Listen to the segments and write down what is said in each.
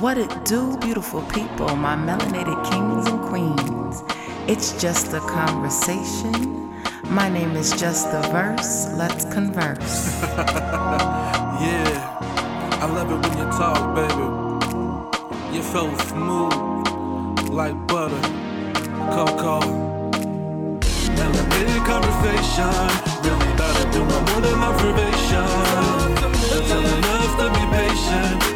What it do, beautiful people, my melanated kings and queens. It's just a conversation. My name is Just the Verse. Let's converse. yeah, I love it when you talk, baby. You're so smooth, like butter, cocoa. Melanated conversation, really better do more than observation. Tell enough to be patient,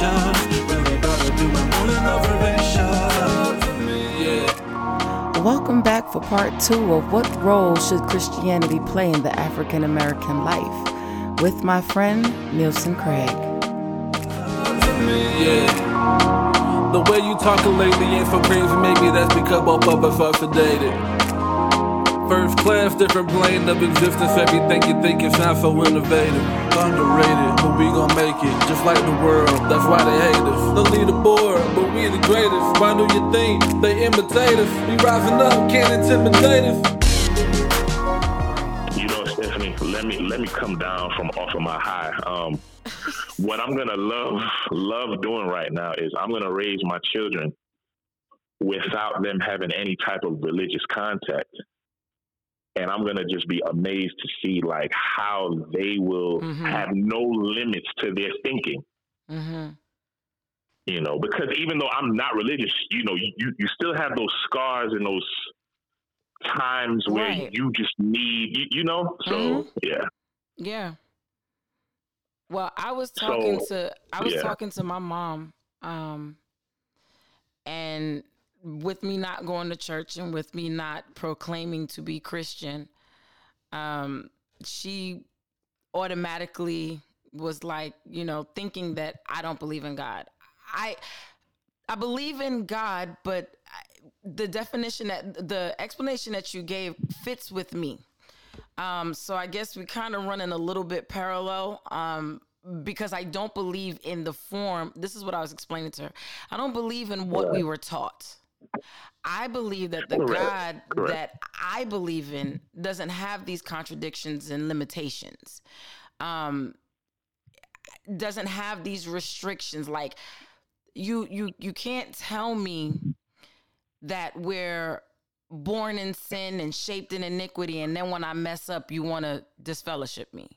conversations, really better doing more than observation. Welcome back for part two of What Role Should Christianity Play in the African American Life with my friend Nielsen Craig. Yeah. The way you talking lately ain't so crazy, maybe that's because both of us are sedated. First class, different plane of existence, everything you think is not so innovative. Underrated, but we gon' make it, just like the world, that's why they hate us. The leaderboard, but we the greatest. Why do you think they imitate us? We rising up, can't intimidate us. You know, Stephanie, let me let me come down from off of my high. Um, what I'm gonna love love doing right now is I'm gonna raise my children without them having any type of religious contact. And I'm gonna just be amazed to see like how they will mm-hmm. have no limits to their thinking. Mm-hmm. You know, because even though I'm not religious, you know, you, you still have those scars and those times where right. you just need, you, you know. So mm-hmm. yeah, yeah. Well, I was talking so, to I was yeah. talking to my mom, um, and with me not going to church and with me not proclaiming to be Christian, um, she automatically was like, you know, thinking that I don't believe in God. I I believe in God, but the definition that the explanation that you gave fits with me. Um, so I guess we kind of running a little bit parallel. Um, because I don't believe in the form. This is what I was explaining to her. I don't believe in what we were taught. I believe that the Correct. God Correct. that I believe in doesn't have these contradictions and limitations. Um, doesn't have these restrictions. Like you, you, you can't tell me that we're born in sin and shaped in iniquity, and then when I mess up, you want to disfellowship me.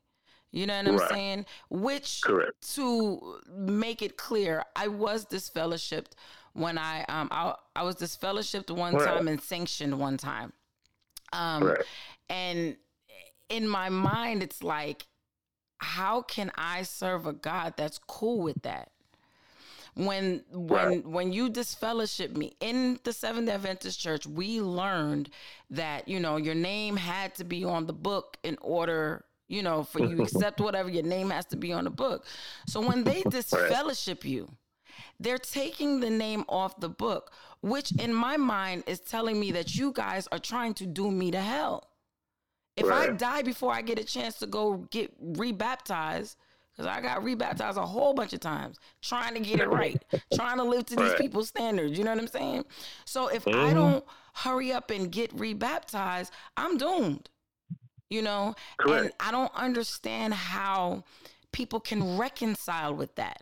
You know what I'm saying? Which Correct. to make it clear, I was disfellowshipped when I um I, I was disfellowshipped one right. time and sanctioned one time. Um right. and in my mind it's like how can I serve a God that's cool with that? when when right. when you disfellowship me in the Seventh Adventist Church, we learned that you know your name had to be on the book in order you know, for you accept whatever your name has to be on the book. So when they disfellowship you, they're taking the name off the book, which in my mind is telling me that you guys are trying to do me to hell. If right. I die before I get a chance to go get rebaptized, because I got rebaptized a whole bunch of times, trying to get it right, trying to live to these people's standards. You know what I'm saying? So if mm-hmm. I don't hurry up and get rebaptized, I'm doomed you know? Correct. And I don't understand how people can reconcile with that.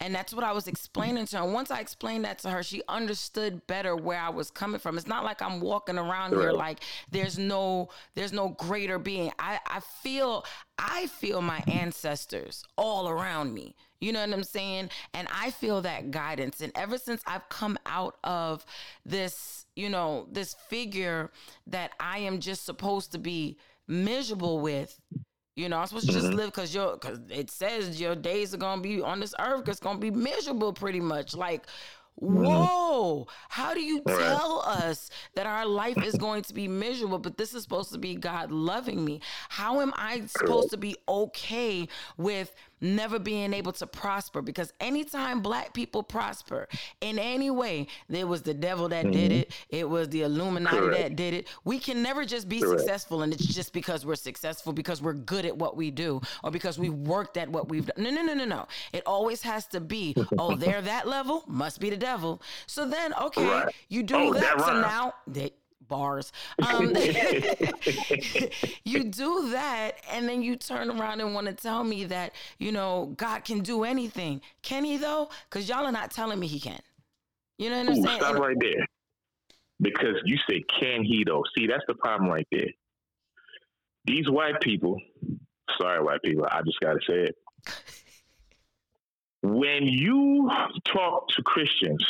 And that's what I was explaining to her. And once I explained that to her, she understood better where I was coming from. It's not like I'm walking around here like there's no there's no greater being. I, I feel I feel my ancestors all around me. You know what I'm saying? And I feel that guidance. And ever since I've come out of this, you know, this figure that I am just supposed to be miserable with. You know, I'm supposed to just mm-hmm. live because your because it says your days are gonna be on this earth. It's gonna be miserable, pretty much. Like, mm-hmm. whoa! How do you tell us that our life is going to be miserable? But this is supposed to be God loving me. How am I supposed to be okay with never being able to prosper because anytime black people prosper in any way, there was the devil that mm-hmm. did it, it was the Illuminati Correct. that did it. We can never just be Correct. successful and it's just because we're successful because we're good at what we do or because we worked at what we've done. No, no, no, no, no. It always has to be, oh, they're that level, must be the devil. So then, okay, right. you do oh, that. that so now they bars. Um, you do that, and then you turn around and want to tell me that you know God can do anything. Can He though? Because y'all are not telling me He can. You know what I'm Ooh, saying? Stop right there. Because you say, "Can He though?" See, that's the problem right there. These white people, sorry, white people, I just got to say it. when you talk to Christians,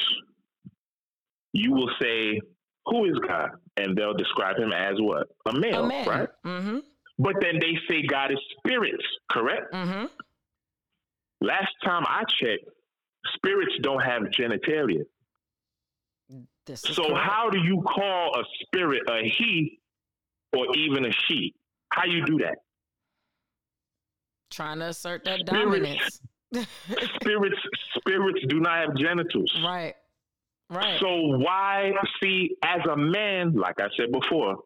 you will say, Who is God? And they'll describe him as what? A male, a right? Mm-hmm. But then they say God is spirits, correct? Mm-hmm. Last time I checked, spirits don't have genitalia. so, correct. how do you call a spirit a he or even a she? How you do that? Trying to assert that dominance. spirits spirits do not have genitals. Right. Right. So why see as a man, like I said before,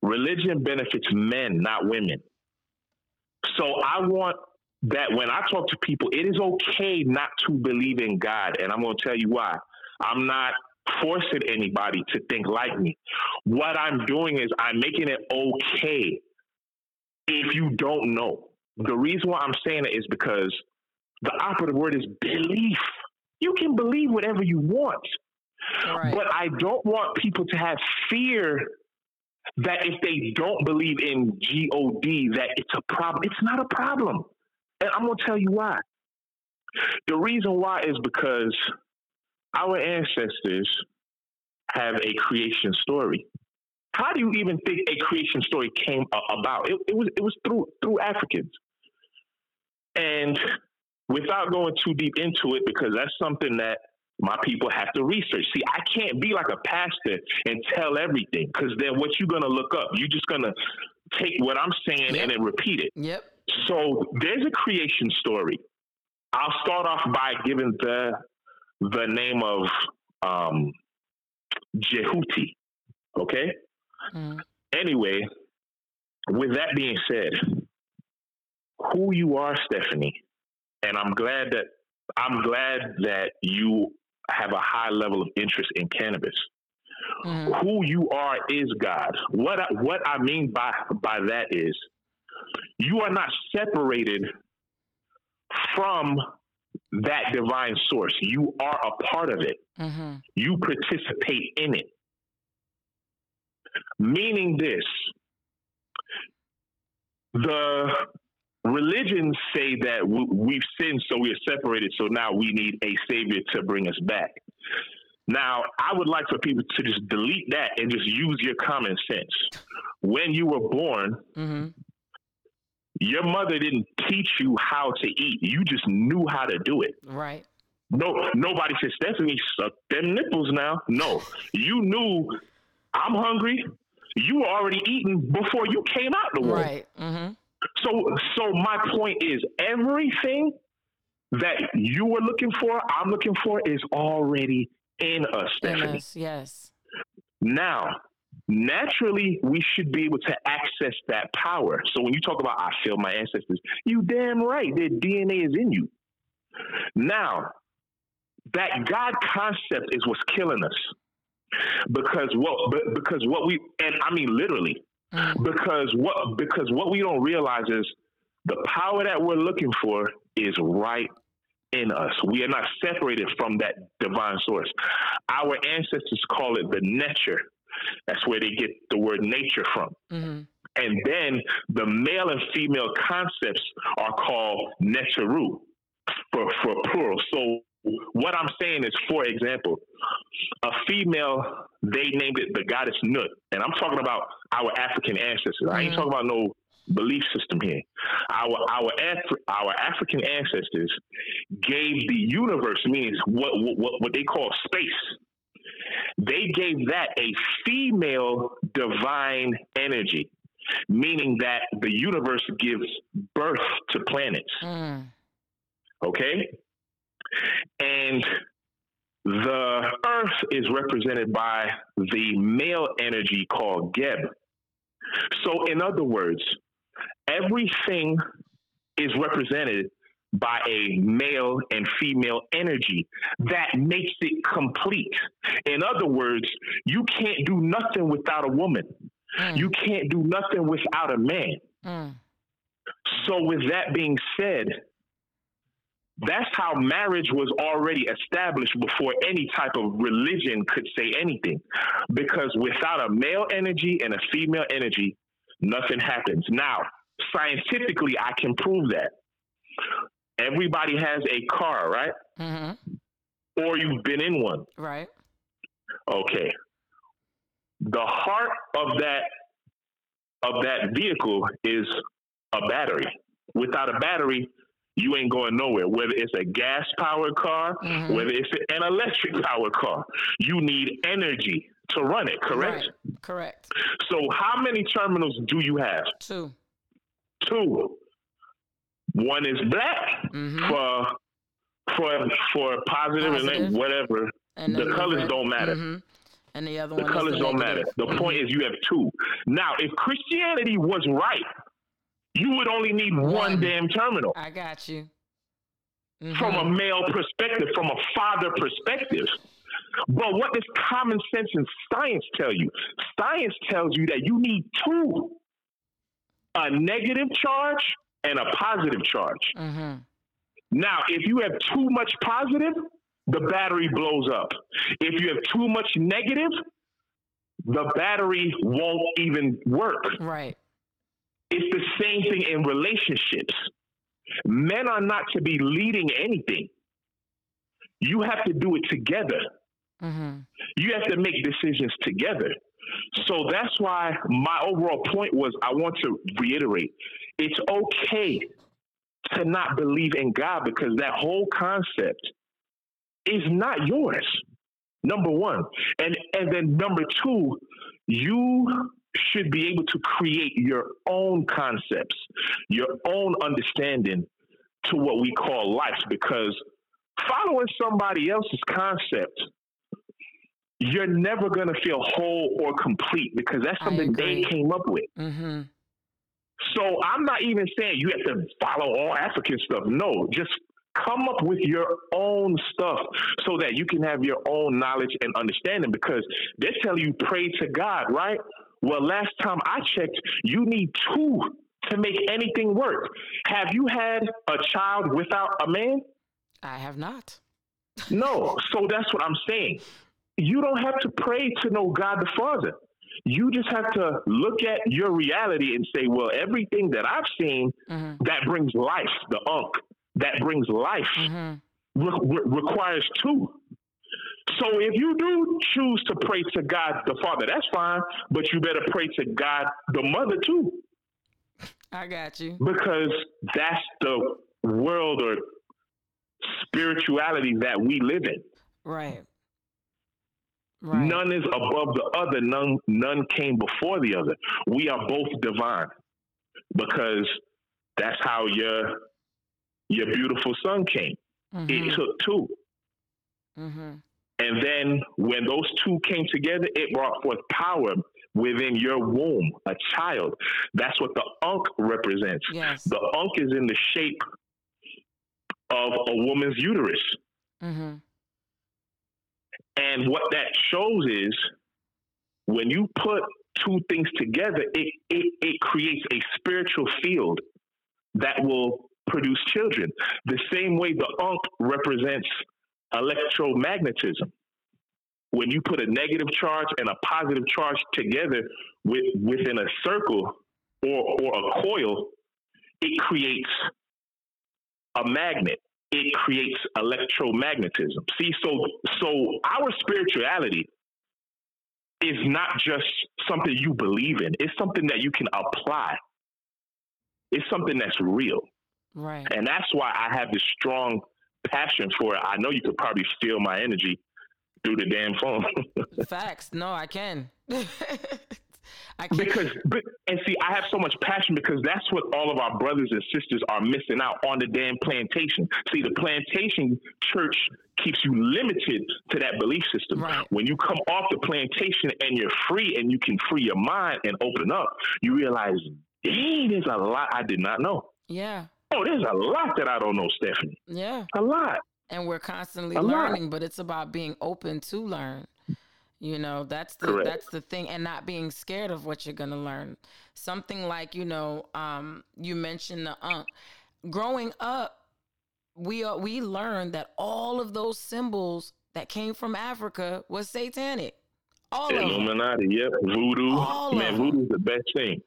religion benefits men, not women. So I want that when I talk to people, it is okay not to believe in God. And I'm going to tell you why. I'm not forcing anybody to think like me. What I'm doing is I'm making it okay if you don't know. The reason why I'm saying it is because the operative word is belief. You can believe whatever you want. Right. But I don't want people to have fear that if they don't believe in God, that it's a problem. It's not a problem. And I'm going to tell you why. The reason why is because our ancestors have a creation story. How do you even think a creation story came about? It, it was it was through through Africans. And without going too deep into it, because that's something that my people have to research. See, I can't be like a pastor and tell everything because then what you're going to look up, you're just going to take what I'm saying yep. and then repeat it. Yep. So there's a creation story. I'll start off by giving the the name of um, Jehuti. Okay. Mm. Anyway, with that being said, who you are, Stephanie, and I'm glad that I'm glad that you have a high level of interest in cannabis. Mm-hmm. Who you are is God. What I, what I mean by by that is you are not separated from that divine source. You are a part of it. Mm-hmm. You participate in it. Meaning this, the religions say that we've sinned, so we are separated, so now we need a savior to bring us back. Now, I would like for people to just delete that and just use your common sense. When you were born, mm-hmm. your mother didn't teach you how to eat. You just knew how to do it. Right. No, nobody said, Stephanie, suck them nipples now. No, you knew I'm hungry. You were already eating before you came out the womb. Right. Mm-hmm. So, so my point is, everything that you were looking for, I'm looking for, is already in us, Stephanie. In us, yes. Now, naturally, we should be able to access that power. So when you talk about, I feel my ancestors, you damn right, their DNA is in you. Now, that God concept is what's killing us because what because what we and I mean literally Mm. Because what because what we don't realize is the power that we're looking for is right in us. We are not separated from that divine source. Our ancestors call it the neter. That's where they get the word nature from. Mm-hmm. And then the male and female concepts are called neteru for, for plural. So what I'm saying is, for example, a female, they named it the goddess Nut. And I'm talking about our African ancestors. Mm-hmm. I ain't mm-hmm. talking about no belief system here. Our our our African ancestors gave the universe, means what, what what they call space. They gave that a female divine energy, meaning that the universe gives birth to planets. Mm. Okay? And the earth is represented by the male energy called Geb. So, in other words, everything is represented by a male and female energy that makes it complete. In other words, you can't do nothing without a woman. Mm. You can't do nothing without a man. Mm. So, with that being said, that's how marriage was already established before any type of religion could say anything. Because without a male energy and a female energy, nothing happens. Now, scientifically, I can prove that. Everybody has a car, right? Mm-hmm. Or you've been in one. Right. Okay. The heart of that of that vehicle is a battery. Without a battery, you ain't going nowhere. Whether it's a gas powered car, mm-hmm. whether it's an electric powered car, you need energy to run it, correct? Right. Correct. So, how many terminals do you have? Two. Two. One is black mm-hmm. for for for positive, positive. and whatever. And the colors red. don't matter. Mm-hmm. And the other the colors don't matter. The mm-hmm. point is, you have two. Now, if Christianity was right, you would only need one, one damn terminal. I got you. Mm-hmm. From a male perspective, from a father perspective. But what does common sense and science tell you? Science tells you that you need two a negative charge and a positive charge. Mm-hmm. Now, if you have too much positive, the battery blows up. If you have too much negative, the battery won't even work. Right. It's the same thing in relationships. Men are not to be leading anything. You have to do it together. Mm-hmm. You have to make decisions together. So that's why my overall point was I want to reiterate it's okay to not believe in God because that whole concept is not yours. Number one. And and then number two, you should be able to create your own concepts, your own understanding to what we call life because following somebody else's concept you're never going to feel whole or complete because that's something they came up with. Mm-hmm. So I'm not even saying you have to follow all African stuff. No, just come up with your own stuff so that you can have your own knowledge and understanding because they tell you pray to God, right? Well, last time I checked, you need two to make anything work. Have you had a child without a man? I have not. no. So that's what I'm saying you don't have to pray to know God the Father. You just have to look at your reality and say, well, everything that I've seen mm-hmm. that brings life, the ankh, that brings life, mm-hmm. re- re- requires two. So if you do choose to pray to God the Father, that's fine, but you better pray to God the Mother too. I got you. Because that's the world or spirituality that we live in. Right. Right. None is above the other. None none came before the other. We are both divine because that's how your your beautiful son came. Mm-hmm. It took 2 mm-hmm. And then when those two came together, it brought forth power within your womb, a child. That's what the ankh represents. Yes. The ankh is in the shape of a woman's uterus. Mm-hmm. And what that shows is when you put two things together, it, it, it creates a spiritual field that will produce children. The same way the ankh represents electromagnetism. When you put a negative charge and a positive charge together with, within a circle or, or a coil, it creates a magnet it creates electromagnetism. See, so so our spirituality is not just something you believe in. It's something that you can apply. It's something that's real. Right. And that's why I have this strong passion for it. I know you could probably steal my energy through the damn phone. Facts. No, I can. because but, and see, I have so much passion because that's what all of our brothers and sisters are missing out on the damn plantation. See, the plantation church keeps you limited to that belief system. Right. When you come off the plantation and you're free and you can free your mind and open up, you realize, dang, there's a lot I did not know. Yeah. Oh, there's a lot that I don't know, Stephanie. Yeah. A lot. And we're constantly a learning, lot. but it's about being open to learn. You know, that's the Correct. that's the thing and not being scared of what you're going to learn. Something like, you know, um, you mentioned the uh, growing up we are, we learned that all of those symbols that came from Africa was satanic. All Illuminati, of them. yep, voodoo. All Man, voodoo's the best thing.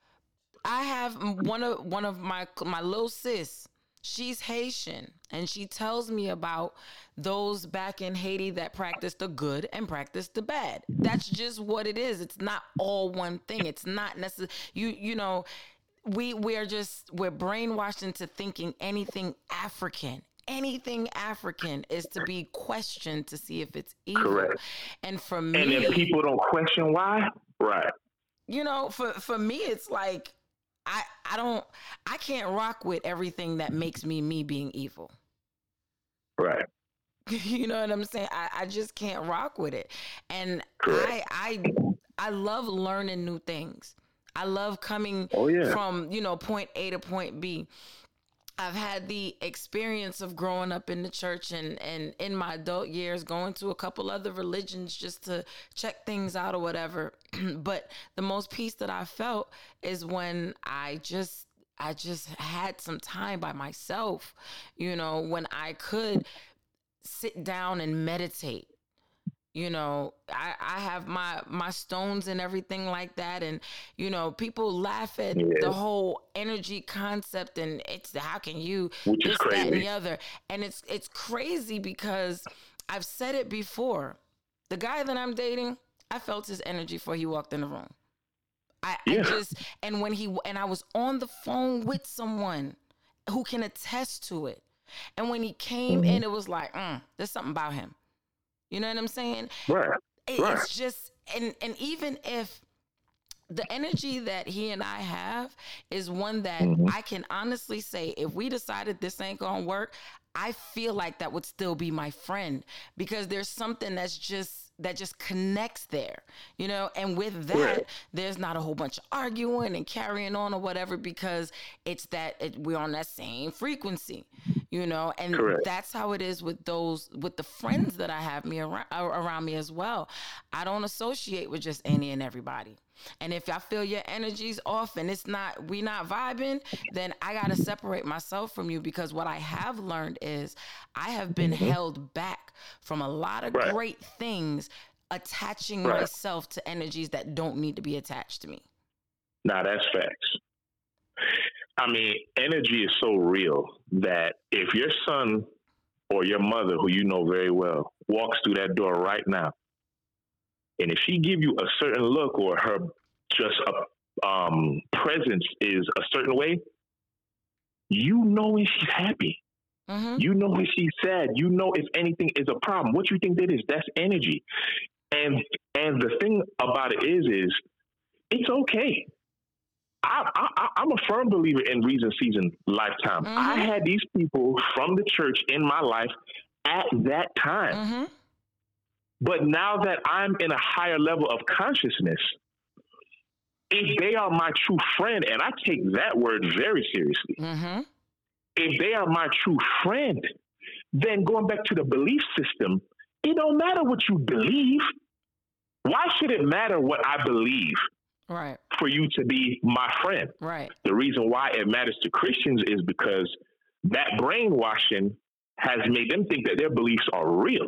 I have one of one of my my little sis. She's Haitian, and she tells me about those back in Haiti that practice the good and practice the bad. That's just what it is. It's not all one thing. It's not necessary. You you know, we we're just we're brainwashed into thinking anything African anything African is to be questioned to see if it's evil. Correct. And for me, and if people don't question why, right? You know, for for me, it's like I I don't I can't rock with everything that makes me me being evil. Right. You know what I'm saying? I, I just can't rock with it. And Correct. I I I love learning new things. I love coming oh, yeah. from, you know, point A to point B. I've had the experience of growing up in the church and, and in my adult years going to a couple other religions just to check things out or whatever. but the most peace that I felt is when I just I just had some time by myself, you know, when I could sit down and meditate you know i i have my my stones and everything like that. And you know people laugh at yeah. the whole energy concept and it's how can you Which this that and the other? And it's it's crazy because i've said it before. The guy that i'm dating i felt his energy before he walked in the room. I, yeah. I just and when he and i was on the phone with someone who can attest to it. And when he came mm-hmm. in it was like mm, there's something about him you know what I'm saying? Right. It, right. It's just and and even if the energy that he and I have is one that mm-hmm. I can honestly say if we decided this ain't gonna work, I feel like that would still be my friend because there's something that's just that just connects there, you know? And with that, right. there's not a whole bunch of arguing and carrying on or whatever because it's that it, we're on that same frequency, you know? And Correct. that's how it is with those, with the friends that I have me around, around me as well. I don't associate with just any and everybody. And if I feel your energy's off and it's not, we not vibing, then I got to separate myself from you because what I have learned is I have been mm-hmm. held back from a lot of right. great things attaching right. myself to energies that don't need to be attached to me. Nah, that's facts. I mean, energy is so real that if your son or your mother, who you know very well, walks through that door right now, and if she give you a certain look or her just a um, presence is a certain way, you know when she's happy. Mm-hmm. You know when she's sad. You know if anything is a problem. What you think that is? That's energy. And and the thing about it is, is it's okay. I, I, am a firm believer in reason, season, lifetime. Mm-hmm. I had these people from the church in my life at that time. Mm-hmm. But now that I'm in a higher level of consciousness, if they are my true friend, and I take that word very seriously, mm-hmm. if they are my true friend, then going back to the belief system, it don't matter what you believe. Why should it matter what I believe? Right. For you to be my friend. Right. The reason why it matters to Christians is because that brainwashing has made them think that their beliefs are real.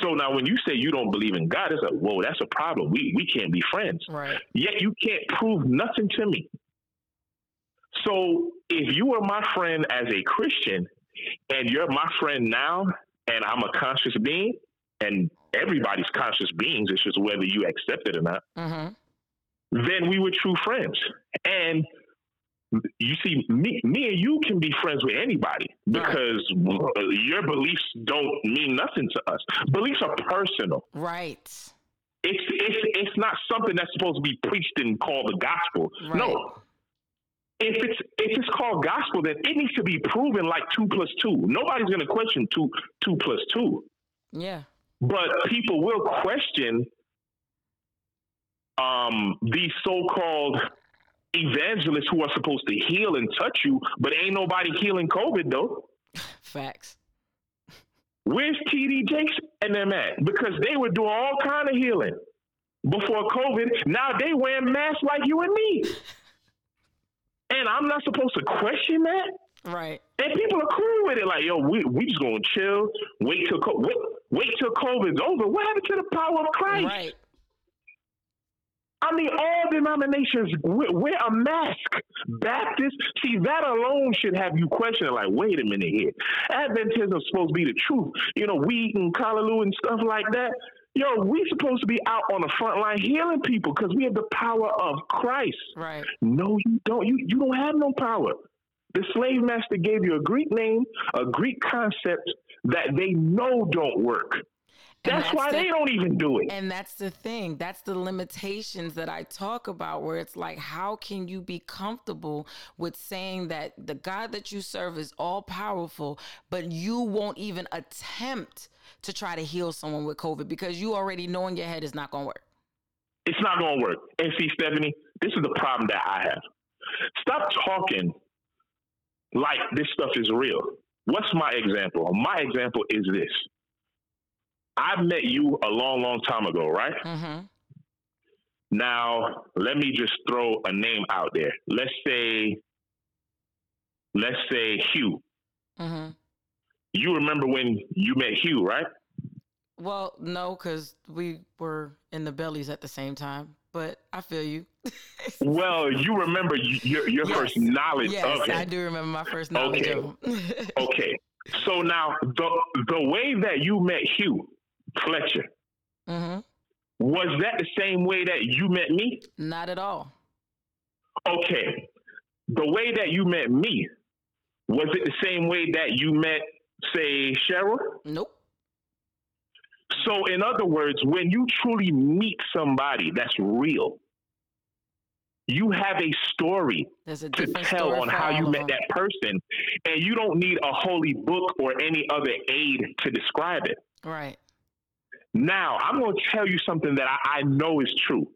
So now when you say you don't believe in God, it's like, whoa, that's a problem. We we can't be friends. Right. Yet you can't prove nothing to me. So if you are my friend as a Christian and you're my friend now and I'm a conscious being and everybody's conscious beings, it's just whether you accept it or not, mm-hmm. Then we were true friends. And you see, me, me and you can be friends with anybody because right. your beliefs don't mean nothing to us. Beliefs are personal. Right. It's it's it's not something that's supposed to be preached and called the gospel. Right. No. If it's if it's called gospel, then it needs to be proven like two plus two. Nobody's going to question two two plus two. Yeah. But people will question um, these so-called evangelists who are supposed to heal and touch you, but ain't nobody healing COVID though. Facts. Where's TD Jakes and them at? Because they were doing all kind of healing before COVID. Now they wearing masks like you and me. And I'm not supposed to question that? Right. And people are cool with it. Like, yo, we we just gonna chill, wait till wait, wait till COVID's over. What happened to the power of Christ? Right. I mean, all denominations wear a mask. Baptists, see, that alone should have you questioning, like, wait a minute here. Adventism is supposed to be the truth. You know, weed and callaloo and stuff like that. Yo, we supposed to be out on the front line healing people because we have the power of Christ. Right. No, you don't. You you don't have no power. The slave master gave you a Greek name, a Greek concept that they know don't work. That's, that's, why the, they don't even do it. And that's the thing. That's the limitations that I talk about, where it's like, how can you be comfortable with saying that the God that you serve is all powerful, but you won't even attempt to try to heal someone with COVID because you already know in your head it's not going to work? It's not going to work. And see, Stephanie, this is the problem that I have. Stop talking like this stuff is real. What's my example? My example is this. I met you a long, long time ago, right? Mm-hmm. Now, let me just throw a name out there. Let's say, let's say Hugh. Mm-hmm. You remember when you met Hugh, right? Well, no, because we were in the bellies at the same time. But I feel you. well, you remember your your yes. first knowledge yes, of him. I do remember my first knowledge okay. of him. okay. So now the the way that you met Hugh Fletcher, mm-hmm. was that the same way that you met me? Not at all. Okay. The way that you met me, was it the same way that you met, say, Cheryl? Nope. So, in other words, when you truly meet somebody that's real, you have a story a to tell on how you met that person, and you don't need a holy book or any other aid to describe it. Right. Now, I'm going to tell you something that I, I know is true.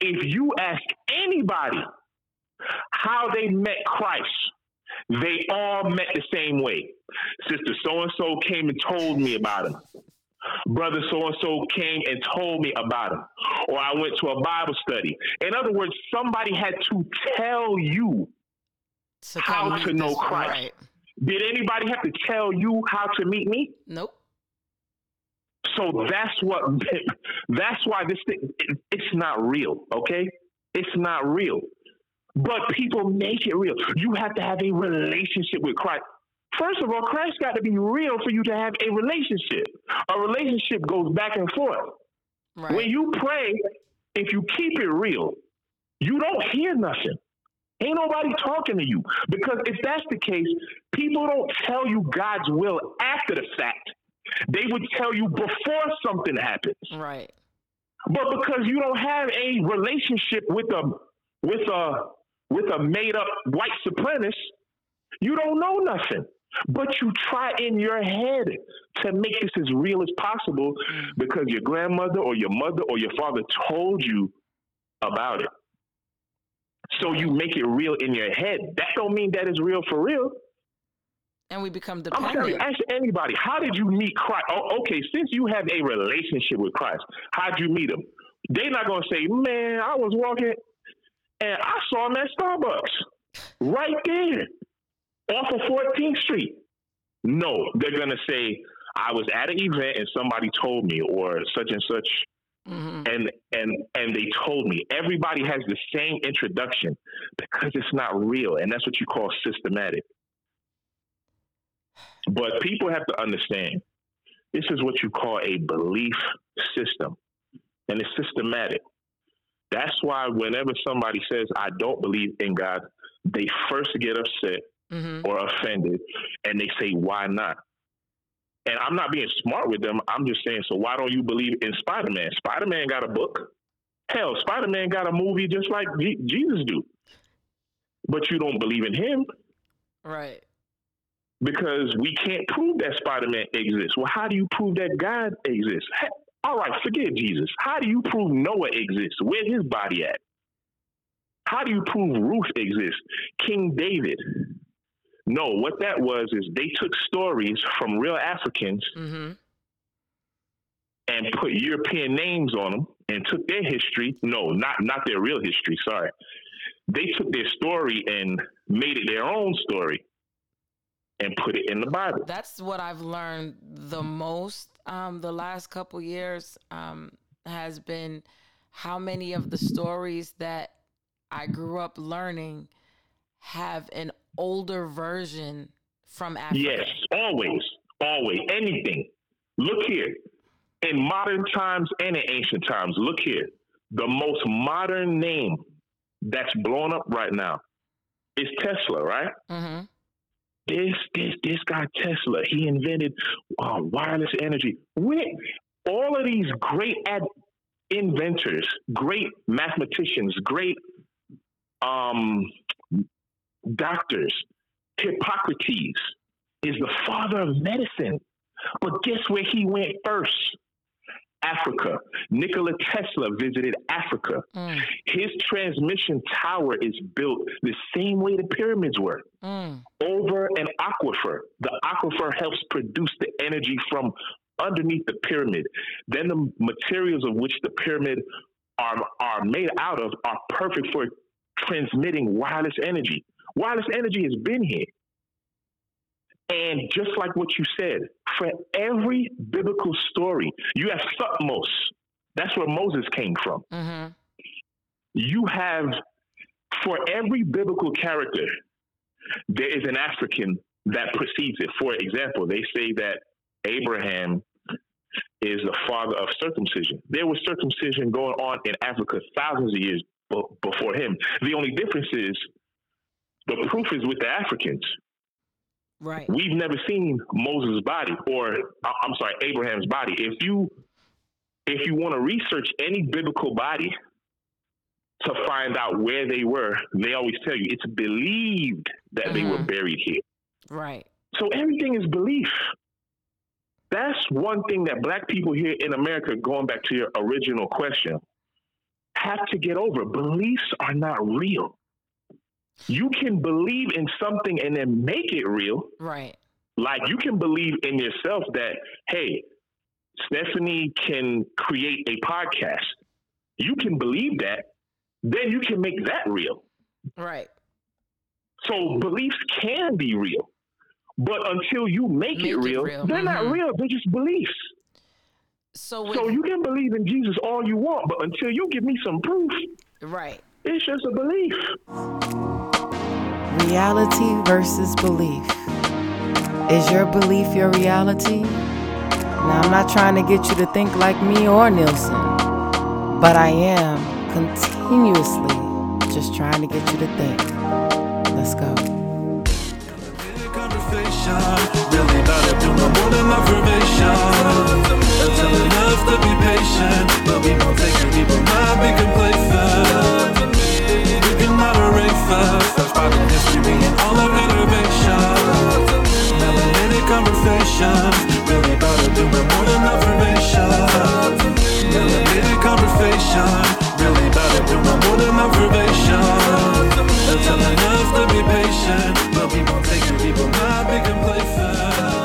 If you ask anybody how they met Christ, they all met the same way. Sister so and so came and told me about him. Brother so and so came and told me about him. Or I went to a Bible study. In other words, somebody had to tell you to how to know Christ. Right. Did anybody have to tell you how to meet me? Nope. So that's what that's why this thing it's not real, okay? It's not real. But people make it real. You have to have a relationship with Christ. First of all, Christ got to be real for you to have a relationship. A relationship goes back and forth. Right. When you pray, if you keep it real, you don't hear nothing. Ain't nobody talking to you. Because if that's the case, people don't tell you God's will after the fact. They would tell you before something happens. Right. But because you don't have a relationship with a with a with a made up white supremacist, you don't know nothing. But you try in your head to make this as real as possible mm. because your grandmother or your mother or your father told you about it. So you make it real in your head. That don't mean that is real for real. And we become dependent. I'm you, ask anybody, how did you meet Christ? Oh, okay, since you have a relationship with Christ, how'd you meet him? They're not going to say, man, I was walking and I saw him at Starbucks right there off of 14th Street. No, they're going to say, I was at an event and somebody told me, or such and such. Mm-hmm. And and and they told me everybody has the same introduction because it's not real, and that's what you call systematic. But people have to understand this is what you call a belief system, and it's systematic. That's why whenever somebody says, I don't believe in God, they first get upset mm-hmm. or offended and they say, Why not? And I'm not being smart with them. I'm just saying, so why don't you believe in Spider Man? Spider Man got a book. Hell, Spider Man got a movie just like Jesus do. But you don't believe in him. Right because we can't prove that Spider Man exists. Well, how do you prove that God exists? All right, forget Jesus. How do you prove Noah exists? Where's his body at? How do you prove Ruth exists? King David. No, what that was is they took stories from real Africans mm-hmm. and put European names on them and took their history. No, not not their real history. Sorry, they took their story and made it their own story and put it in the Bible. That's what I've learned the most um, the last couple years um, has been how many of the stories that I grew up learning have an older version from Africa. Yes, always, always, anything. Look here, in modern times and in ancient times. Look here, the most modern name that's blown up right now is Tesla, right? Mm-hmm. This this this guy Tesla, he invented uh, wireless energy. With all of these great ad- inventors, great mathematicians, great um, doctors. Hippocrates is the father of medicine. But guess where he went first? Africa. Nikola Tesla visited Africa. Mm. His transmission tower is built the same way the pyramids were mm. over an aquifer. The aquifer helps produce the energy from underneath the pyramid. Then the materials of which the pyramid are, are made out of are perfect for transmitting wireless energy. Wireless energy has been here. And just like what you said, for every biblical story, you have Thutmose. That's where Moses came from. Mm-hmm. You have, for every biblical character, there is an African that precedes it. For example, they say that Abraham is the father of circumcision. There was circumcision going on in Africa thousands of years before him. The only difference is the proof is with the Africans. Right. We've never seen Moses' body, or I'm sorry, Abraham's body. If you if you want to research any biblical body to find out where they were, they always tell you it's believed that mm-hmm. they were mm-hmm. buried here. Right. So everything is belief. That's one thing that black people here in America, going back to your original question, have to get over. Beliefs are not real. You can believe in something and then make it real. Right. Like you can believe in yourself that, hey, Stephanie can create a podcast. You can believe that, then you can make that real. Right. So beliefs can be real. But until you make, make it, real, it real, they're mm-hmm. not real. They're just beliefs. So, so you can believe in Jesus all you want, but until you give me some proof, right? It's just a belief. Reality versus belief. Is your belief your reality? Now, I'm not trying to get you to think like me or Nielsen, but I am continuously just trying to get you to think. Let's go. Really about than observation. Tell enough to be patient, but we won't take it, be complacent surface. Touched by the mystery being all of elevation. Melanated conversations, really better doing more than observation. Melanated conversation, really better doing more than observation. They're telling us to be patient, but we won't take not be complacent.